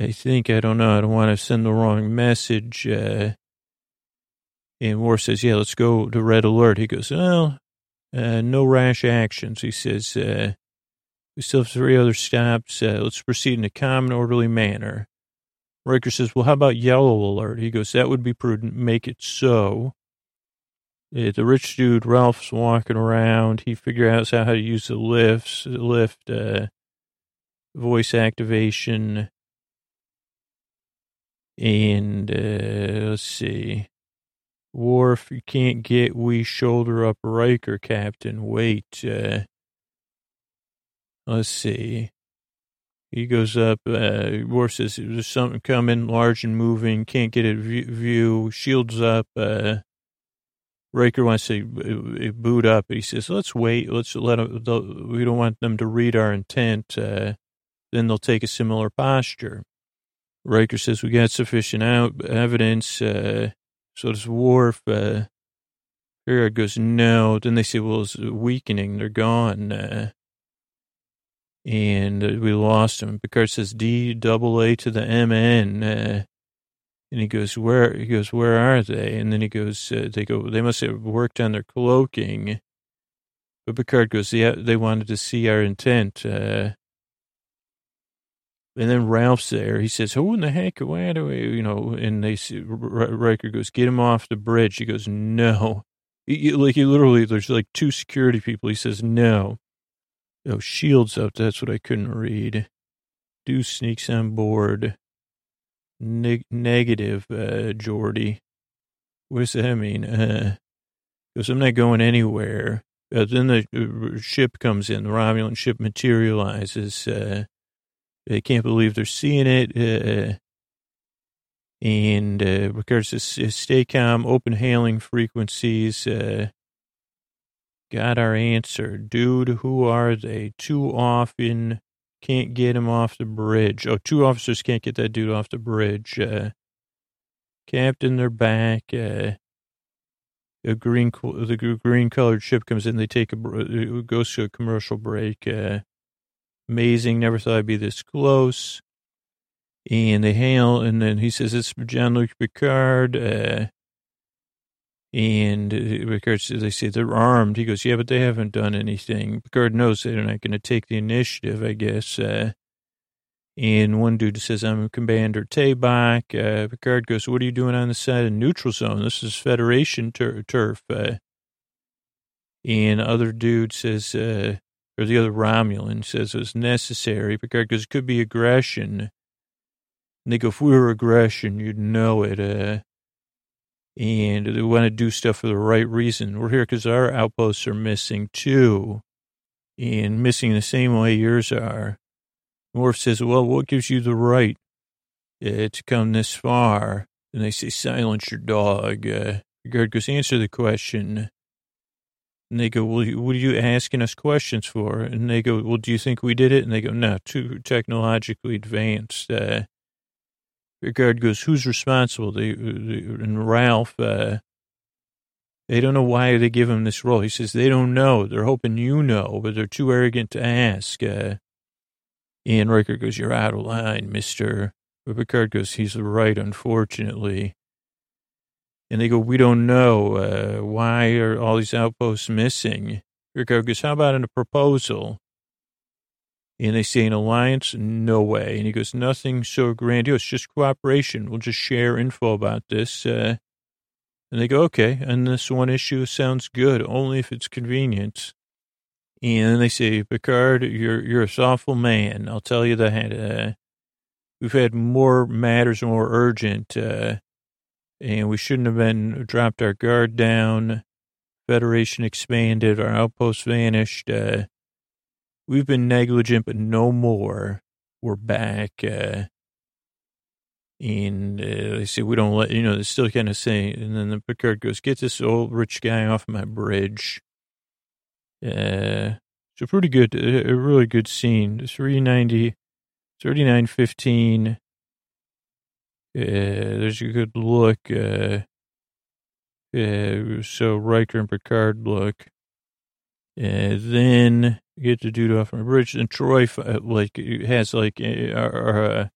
I think. I don't know. I don't want to send the wrong message. Uh, and Worf says, yeah, let's go to red alert. He goes, well, uh, no rash actions. He says, uh, we still have three other stops. Uh, let's proceed in a calm and orderly manner. Riker says, well, how about yellow alert? He goes, that would be prudent. Make it so. The rich dude, Ralph's walking around. He figures out how to use the lifts, lift, uh, voice activation. And, uh, let's see. Worf, you can't get we shoulder up Riker, Captain. Wait, uh, let's see. He goes up, uh, Worf says, there's something coming, large and moving, can't get a view, shields up, uh, Riker wants to uh, boot up. He says, let's wait. Let's let them, we don't want them to read our intent. Uh, then they'll take a similar posture. Riker says, we got sufficient out evidence. Uh, so does Worf. Uh, goes, no. Then they say, well, it's weakening. They're gone. Uh, and uh, we lost them. Picard says, D double A to the MN. Uh, and he goes, where, he goes, where are they? And then he goes, uh, they go, they must have worked on their cloaking. But Picard goes, yeah, they wanted to see our intent. Uh, and then Ralph's there. He says, who in the heck, why do we, you know, and they see, Riker goes, get him off the bridge. He goes, no. He, like he literally, there's like two security people. He says, no. Oh, shields up. That's what I couldn't read. Do sneaks on board. Neg- negative, uh, Geordi. What does that mean? Uh, because I'm not going anywhere. Uh, then the uh, ship comes in, the Romulan ship materializes. Uh, they can't believe they're seeing it. Uh, and uh, Picard says, stay calm, open hailing frequencies. Uh, got our answer. Dude, who are they? Too often can't get him off the bridge. Oh, two officers can't get that dude off the bridge. Uh, captain, they're back. Uh, a green, the green colored ship comes in. They take a, it goes to a commercial break. Uh, amazing. Never thought I'd be this close. And they hail, and then he says, it's Jean-Luc Picard. Uh, and Picard they say they're armed. He goes, yeah, but they haven't done anything. Picard knows they're not going to take the initiative, I guess. Uh, and one dude says, I'm Commander Tebok. Uh, Picard goes, what are you doing on the side of neutral zone? This is Federation tur- turf. Uh, and other dude says, uh, or the other Romulan says it's necessary. Picard goes, it could be aggression. And they go, if we were aggression, you'd know it. Uh, and they want to do stuff for the right reason. We're here because our outposts are missing too, and missing the same way yours are. Worf says, well, what gives you the right uh, to come this far? And they say, silence your dog. Uh, Picard goes, answer the question. And they go, well, what are you asking us questions for? And they go, well, do you think we did it? And they go, no, too technologically advanced. Uh, Picard goes, who's responsible? They, they and Ralph, uh, they don't know why they give him this role. He says they don't know. They're hoping you know, but they're too arrogant to ask. Uh, Ian Riker goes, you're out of line, mister. But Picard goes, he's right, unfortunately. And they go, we don't know. Uh, why are all these outposts missing? Picard goes, how about in a proposal? And they say an alliance? No way. And he goes, nothing so grandiose, just cooperation. We'll just share info about this. Uh, and they go, okay. And this one issue sounds good, only if it's convenient. And they say, Picard, you're, you're a thoughtful man. I'll tell you that. Uh, we've had more matters more urgent, uh, and we shouldn't have been dropped our guard down. Federation expanded, our outposts vanished. Uh, we've been negligent, but no more. We're back. Uh, and uh, they say, we don't let, you know, they're still kind of saying, and then the Picard goes, get this old rich guy off my bridge. Uh, a pretty good, a really good scene. 390, 3915. Uh, there's a good look. Uh, uh, so Riker and Picard look. Uh, then get the dude off my bridge. And Troi, uh, like, has like, uh, uh,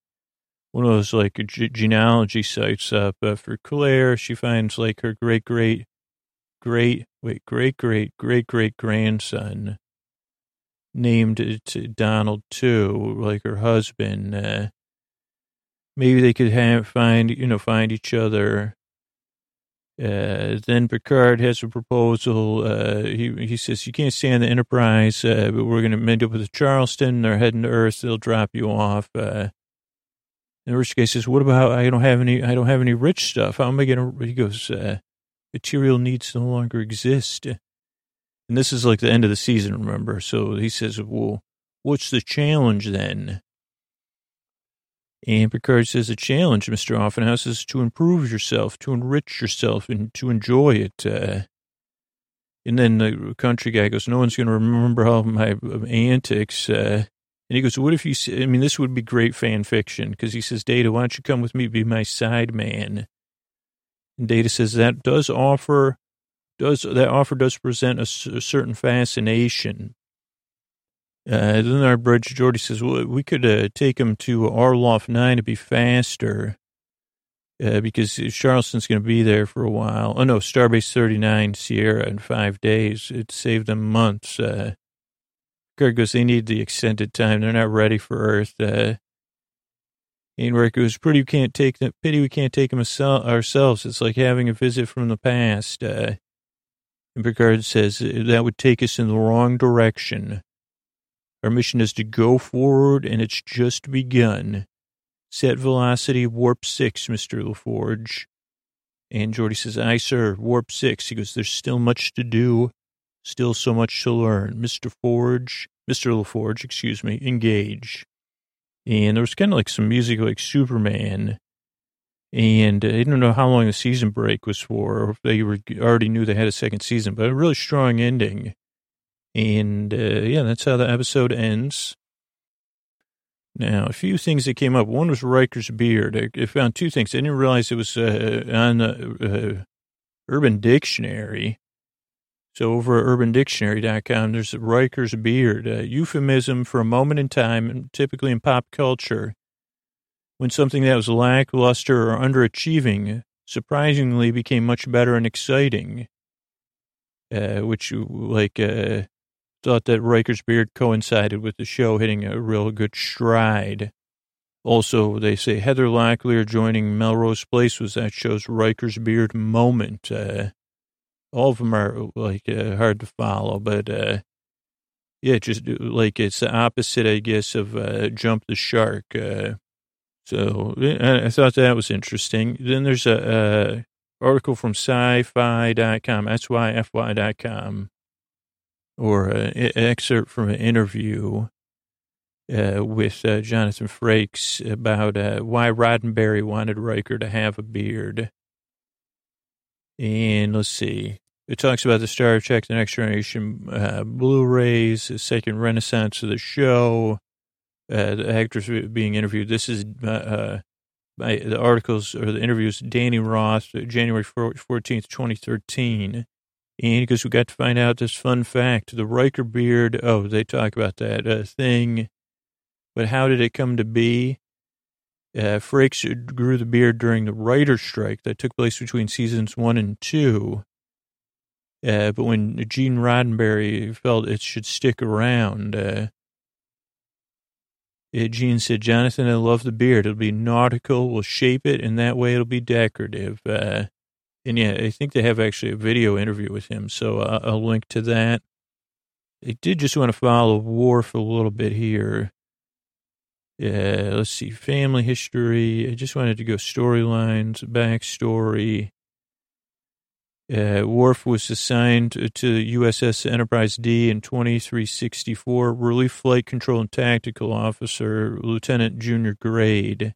one of those like ge- genealogy sites up uh, for Clare. She finds like her great great great wait great great great great grandson named it Donald too, like her husband. Uh, maybe they could have find you know find each other. Uh, then Picard has a proposal. Uh, he he says you can't stay on the Enterprise, uh, but we're going to end up with Charleston. They're heading to Earth. They'll drop you off. Uh, and guy says, "What about I don't have any? I don't have any rich stuff. How am I going to?" He goes, uh, "Material needs no longer exist." And this is like the end of the season, remember? So he says, "Well, what's the challenge then?" And Picard says, "The challenge, Mister Offenhouse, is to improve yourself, to enrich yourself, and to enjoy it." Uh, and then the country guy goes, "No one's going to remember all my antics." Uh, and he goes, what if you, I mean, this would be great fan fiction because he says, Data, why don't you come with me, be my side man? And Data says that does offer, does, that offer does present a, a certain fascination. Uh, then our bridge, Geordi says, well, we could uh, take him to Arloff 9 to be faster uh, because Charleston's going to be there for a while. Oh, no, Starbase 39, Sierra in five days. It saved them months. Uh, Kirk goes, they need the extended time. They're not ready for Earth. Uh, Rick goes, pretty we can't take them, pity we can't take them ourselves. It's like having a visit from the past. Uh, and Picard says, that would take us in the wrong direction. Our mission is to go forward, and it's just begun. Set velocity warp six, Mr. LaForge. And Geordi says, aye, sir, warp six. He goes, there's still much to do. Still so much to learn. Mr. Forge, Mr. LaForge, excuse me, engage. And there was kind of like some music like Superman. And uh, I don't know how long the season break was for, they were, already knew they had a second season, but a really strong ending. And uh, yeah, that's how the episode ends. Now, a few things that came up. One was Riker's beard. I, I found two things. I didn't realize it was uh, on the uh, Urban Dictionary. So over at urbandictionary.com, there's Riker's beard, a euphemism for a moment in time, typically in pop culture, when something that was lackluster or underachieving surprisingly became much better and exciting. Uh, which, like, uh, thought that Riker's beard coincided with the show hitting a real good stride. Also, they say Heather Locklear joining Melrose Place was that show's Riker's beard moment. Uh, all of them are like uh, hard to follow, but uh, yeah, just uh, like it's the opposite, I guess, of uh, Jump the Shark. Uh, so I, thought that was interesting. Then there's a, a article from sci-fi.com, S-Y-F-Y.com, or an excerpt from an interview uh, with uh, Jonathan Frakes about uh, why Roddenberry wanted Riker to have a beard. And let's see. It talks about the Star Trek The Next Generation uh, Blu rays, the second renaissance of the show, uh, the actors being interviewed. This is uh, by the articles or the interviews, Danny Roth, January 14th, 2013. And because we got to find out this fun fact, the Riker beard, oh, they talk about that uh, thing. But how did it come to be? Uh, Frakes grew the beard during the writer's strike that took place between seasons one and two. Uh, but when Gene Roddenberry felt it should stick around, uh, it, Gene said, Jonathan, I love the beard. It'll be nautical. We'll shape it, and that way it'll be decorative. Uh, and yeah, I think they have actually a video interview with him, so uh, I'll link to that. I did just want to follow Worf a little bit here. Yeah, let's see, family history. I just wanted to go storylines, backstory. Uh, Worf was assigned to USS Enterprise D in 2364, Relief Flight Control and Tactical Officer, Lieutenant Junior Grade.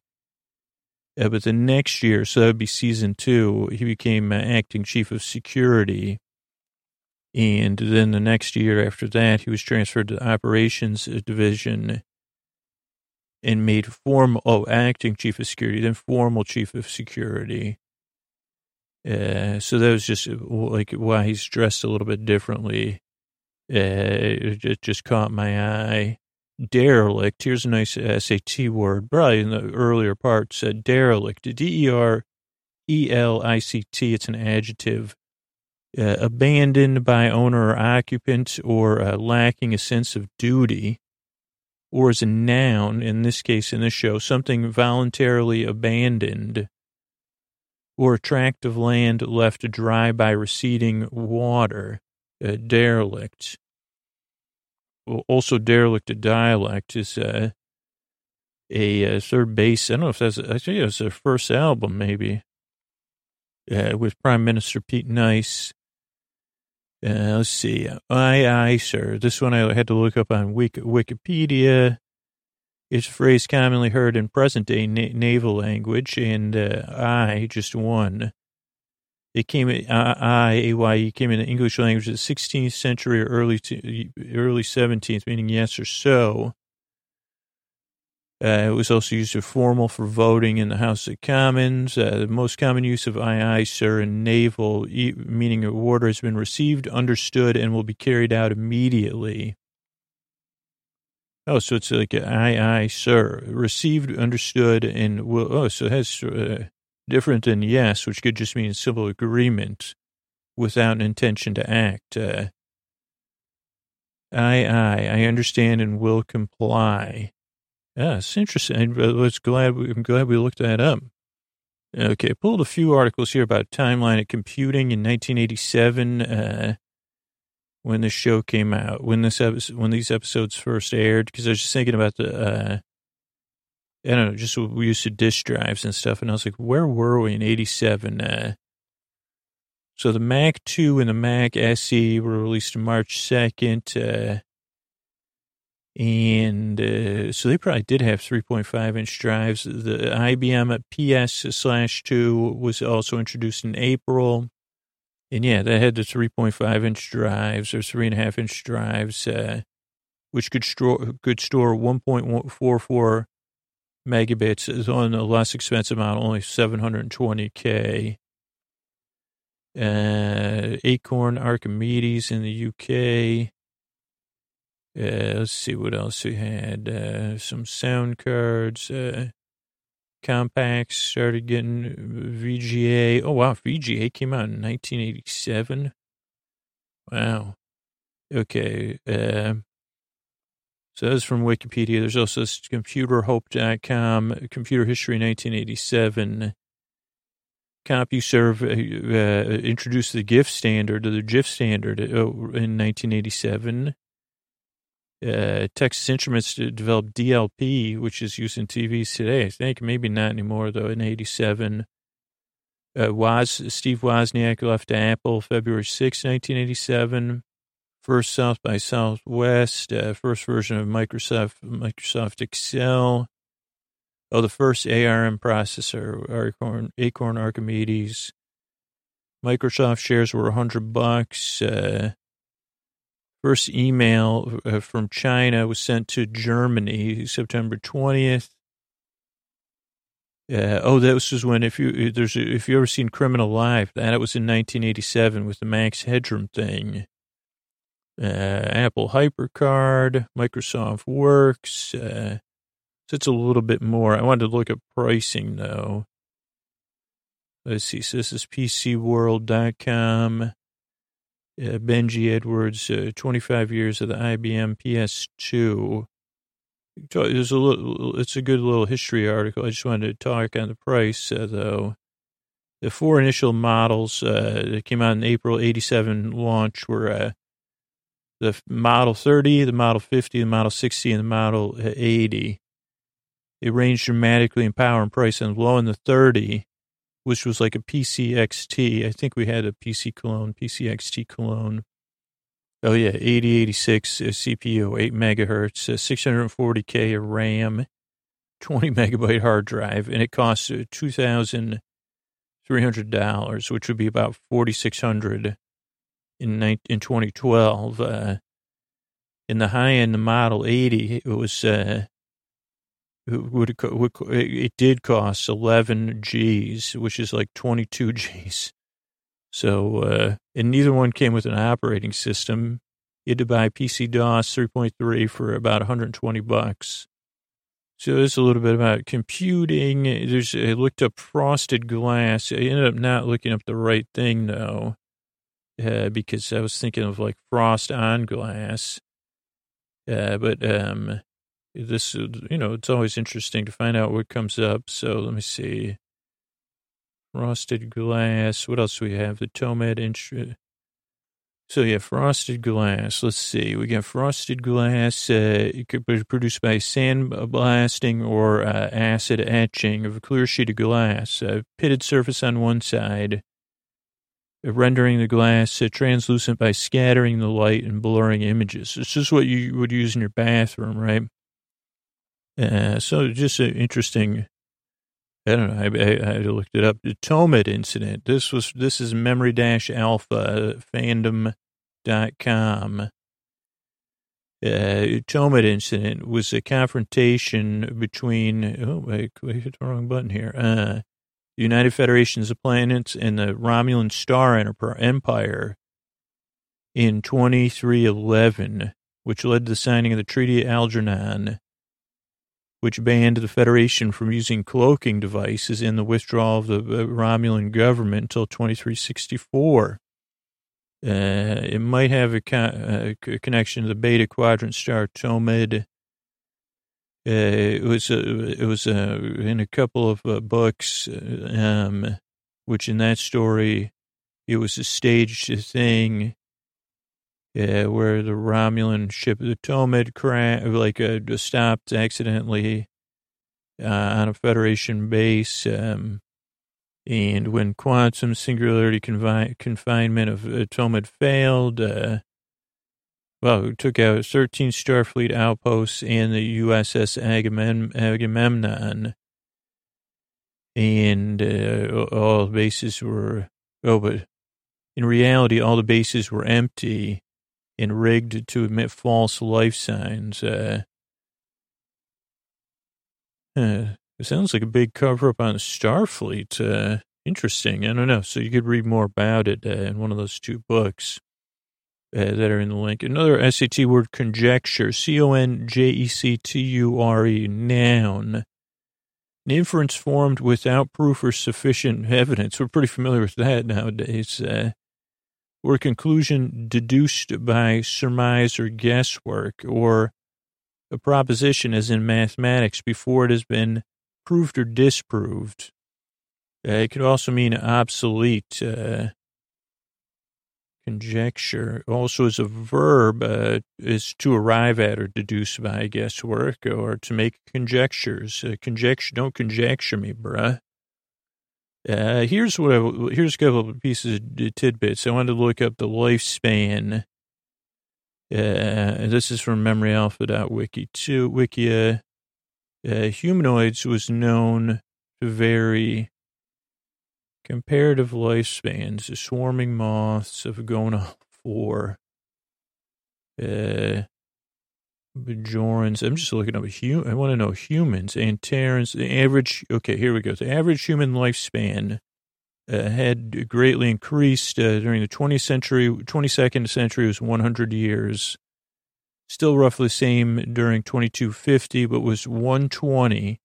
Uh, but the next year, so that would be season two, he became uh, acting chief of security. And then the next year after that, he was transferred to the operations division and made formal, oh, acting chief of security, then formal chief of security. Uh, so that was just uh, like why he's dressed a little bit differently. Uh, it just caught my eye. Derelict. Here's a nice SAT word. Probably in the earlier part said derelict. D E R E L I C T. It's an adjective. Uh, abandoned by owner or occupant or uh, lacking a sense of duty. Or as a noun, in this case, in this show, something voluntarily abandoned or a tract of land left dry by receding water, a derelict. Also, derelict dialect is uh, a, a, 3rd Bass. I don't know if that's, I think it was their first album, maybe, uh, with Prime Minister Pete Nice. Uh, let's see. Aye, aye, sir. This one I had to look up on Wiki, Wikipedia. It's a phrase commonly heard in present day na- naval language, and uh, I, just one. It came, uh, I, A-Y-E, came in the English language of the 16th century or early, to, early 17th, meaning yes or so. Uh, it was also used as formal for voting in the House of Commons. Uh, the most common use of aye, sir, in naval, meaning a order has been received, understood, and will be carried out immediately. Oh, so it's like aye, aye, sir. Received, understood, and will. Oh, so it has uh, different than yes, which could just mean civil agreement without an intention to act. Uh, aye, aye, I understand and will comply. Yeah, it's interesting. Let's glad we, I'm glad we looked that up. Okay, pulled a few articles here about timeline of computing in 1987. Uh, when this show came out, when this episode, when these episodes first aired, because I was just thinking about the, uh, I don't know, just we used to disk drives and stuff, and I was like, where were we in '87? Uh, so the Mac 2 and the Mac SE were released March 2nd, uh, and uh, so they probably did have 3.5 inch drives. The IBM PS slash 2 was also introduced in April. And yeah, they had the 3.5 inch drives or three and a half inch drives, uh, which could store, could store 1.44 megabits is on a less expensive model, only 720K. Uh, Acorn Archimedes in the UK. Uh, let's see what else we had. Uh, some sound cards. Uh, Compaqs started getting VGA. Oh, wow. VGA came out in 1987. Wow. Okay. That's from Wikipedia. There's also computerhope.com, computer history 1987. CompuServe uh, uh, introduced the GIF standard, the GIF standard uh, in 1987 uh, Texas Instruments developed DLP, which is used in TVs today. I think maybe not anymore though. In '87, uh, Woz, Steve Wozniak left Apple February 6, 1987. First South by Southwest, uh, first version of Microsoft Microsoft Excel. Oh, the first ARM processor, Acorn, Acorn Archimedes. Microsoft shares were 100 bucks. Uh, first email uh, from China was sent to Germany September 20th. Uh, oh, that was when if you there's if you ever seen Criminal Life, that it was in 1987 with the Max Headroom thing. Uh, Apple HyperCard, Microsoft Works. Uh, so it's a little bit more. I wanted to look at pricing though. Let's see. So this is PCWorld.com. Uh, Benji Edwards, uh, 25 years of the IBM PS2. It's a little, it's a good little history article. I just wanted to talk on the price, uh, though. The four initial models uh, that came out in April 87 launch were the Model 30, the Model 50, the Model 60, and the Model 80. They ranged dramatically in power and price, and low in the 30 which was like a PCXT. I think we had a PC clone, PCXT clone. Oh yeah, 8086 uh, CPU, 8 megahertz, uh, 640k of RAM, 20 megabyte hard drive, and it costs uh, $2,300, which would be about 4600 in in 2012. Uh, in the high end, the Model 80, it was uh, would, would it did cost 11 G's, which is like 22 G's. So, uh, and neither one came with an operating system. You had to buy PC DOS 3.3 for about 120 bucks. So there's a little bit about computing. There's I looked up frosted glass. I ended up not looking up the right thing though, uh, because I was thinking of like frost on glass. Uh, but um, this, you know, it's always interesting to find out what comes up. So let me see. Frosted glass. What else do we have? The Tomed intro. So yeah, frosted glass. Let's see. We got frosted glass. Uh, it could be produced by sandblasting or uh, acid etching of a clear sheet of glass. A pitted surface on one side, rendering the glass uh, translucent by scattering the light and blurring images. It's just what you would use in your bathroom, right? Uh, so just an interesting. I don't know. I, I, I looked it up. The Tomed incident. This was this is memory dash alpha fandom dot com. Uh, Tomed incident was a confrontation between. Oh, I hit the wrong button here. Uh, United Federations of Planets and the Romulan Star Empire in 2311, which led to the signing of the Treaty of Algeron which banned the Federation from using cloaking devices in the withdrawal of the uh, Romulan government until 2364. Uh, it might have a, con- uh, a, connection to the Beta Quadrant star Tomed. Uh, it was it was in a couple of uh, books, um, which in that story, it was a staged thing where the Romulan ship, the Tomed, cra- like uh, stopped accidentally uh, on a Federation base. Um, and when quantum singularity confi- confinement of uh, Tomed failed, uh, well, it took out 13 Starfleet outposts and the USS Agamem- Agamemnon. And uh, all the bases were, oh, but in reality, all the bases were empty and rigged to emit false life signs. Uh, uh, it sounds like a big cover up on Starfleet. Uh, interesting. I don't know. So you could read more about it uh, in one of those two books uh, that are in the link. Another SAT word conjecture, C O N J E C T U R E, noun. An inference formed without proof or sufficient evidence. We're pretty familiar with that nowadays. Uh, or a conclusion deduced by surmise or guesswork, or a proposition as in mathematics before it has been proved or disproved. Uh, it could also mean obsolete. Uh, conjecture also as a verb uh, is to arrive at or deduce by guesswork or to make conjectures. Uh, conjecture, don't conjecture me, bruh. Uh, here's what I, here's a couple of pieces of tidbits. I wanted to look up the lifespan. Uh, this is from memoryalpha.wiki too. Wikia, uh, humanoids was known to vary comparative lifespans, the swarming moths of Gona 4, uh, Bajorans. I'm just looking up. I want to know humans. Antarans. The average. Okay, here we go. The average human lifespan uh, had greatly increased uh, during the 20th century. 22nd century was 100 years. Still roughly the same during 2250, but was 120,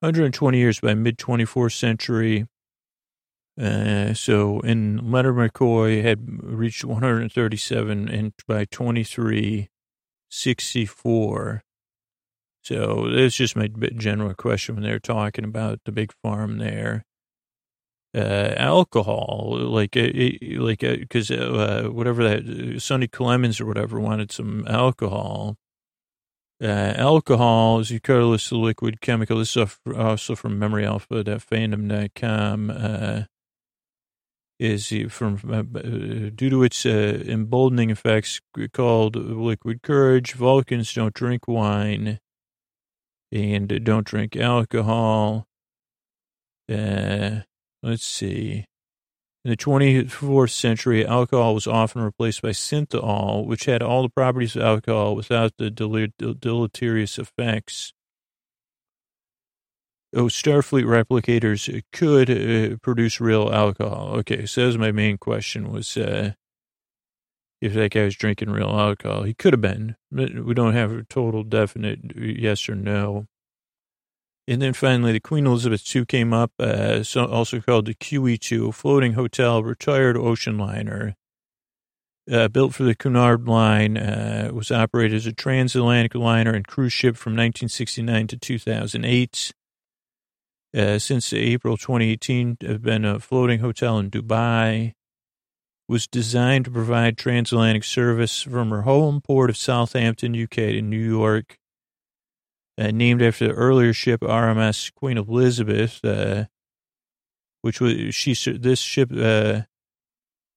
120 years by mid 24th century. Uh, so, in Leonard McCoy had reached 137, and by 2364. So, that's just my general question when they're talking about the big farm there uh, alcohol, like like because uh, uh, whatever that Sonny Clemonds or whatever wanted some alcohol. Uh, alcohol is a colorless liquid chemical. This is also from memory alpha MemoryAlpha.fandom.com. Uh, is from uh, due to its uh, emboldening effects called liquid courage. Vulcans don't drink wine and don't drink alcohol. Uh, Let's see. In the 24th century, alcohol was often replaced by synthehol, which had all the properties of alcohol without the deleterious effects. Oh, Starfleet replicators could uh, produce real alcohol. Okay, so that was my main question was uh, if that guy was drinking real alcohol. He could have been. We don't have a total definite yes or no. And then finally, the Queen Elizabeth II came up, uh, so also called the QE2, floating hotel, retired ocean liner. Uh, built for the Cunard Line, uh, was operated as a transatlantic liner and cruise ship from 1969 to 2008. Uh, since April 2018, have been a floating hotel in Dubai. Was designed to provide transatlantic service from her home port of Southampton, UK, to New York uh, named after the earlier ship RMS Queen Elizabeth, uh, which was she. This ship uh,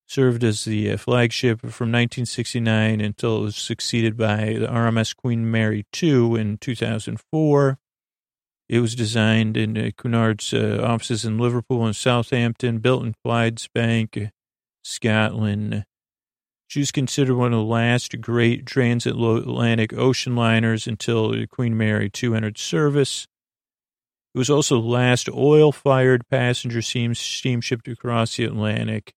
served as the uh, flagship from 1969 until it was succeeded by the RMS Queen Mary II in 2004. It was designed in uh, Cunard's uh, offices in Liverpool and Southampton, built in Clydebank, Scotland. She was considered one of the last great transatlantic ocean liners until Queen Mary II entered service. It was also the last oil-fired passenger steamship to cross the Atlantic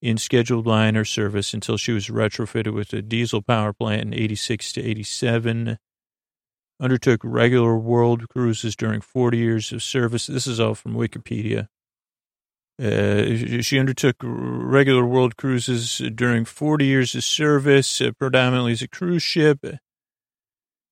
in scheduled liner service until she was retrofitted with a diesel power plant in 86 to 87. Undertook regular world cruises during 40 years of service. This is all from Wikipedia. Uh, she undertook regular world cruises during 40 years of service, uh, predominantly as a cruise ship.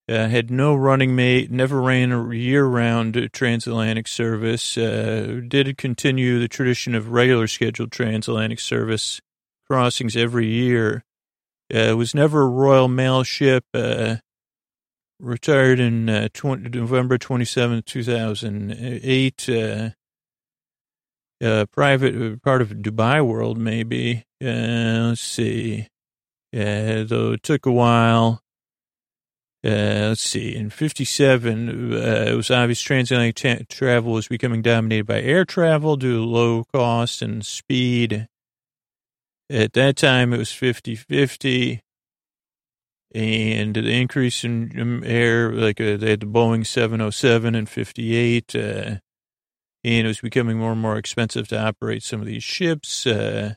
Uh, had no running mate, never ran a year-round transatlantic service. Uh, did continue the tradition of regular scheduled transatlantic service crossings every year. Uh, was never a Royal Mail ship. Uh, retired in 20, November 27, 2008 uh, private uh, part of Dubai world, maybe. Uh, let's see. Yeah, though it took a while. Uh, let's see. In 57, uh, it was obvious transatlantic travel was becoming dominated by air travel due to low cost and speed. At that time, it was 50 50. And the increase in air, like uh, they had the Boeing 707 and 58, uh, and it was becoming more and more expensive to operate some of these ships. Uh,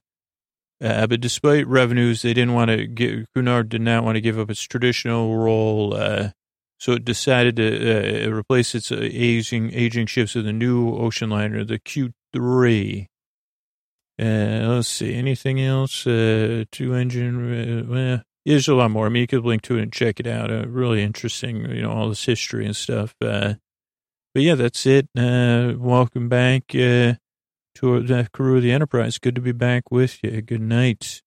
uh, but despite revenues, they didn't want to get, Cunard did not want to give up its traditional role. Uh, so it decided to uh, replace its aging, aging ships with a new ocean liner, the Q3. Uh, let's see, anything else? two engine, there's a lot more. I mean, you could link to it and check it out. really interesting, you know, all this history and stuff. But yeah, that's it. Uh, welcome back uh, to the crew of the Enterprise. Good to be back with you. Good night.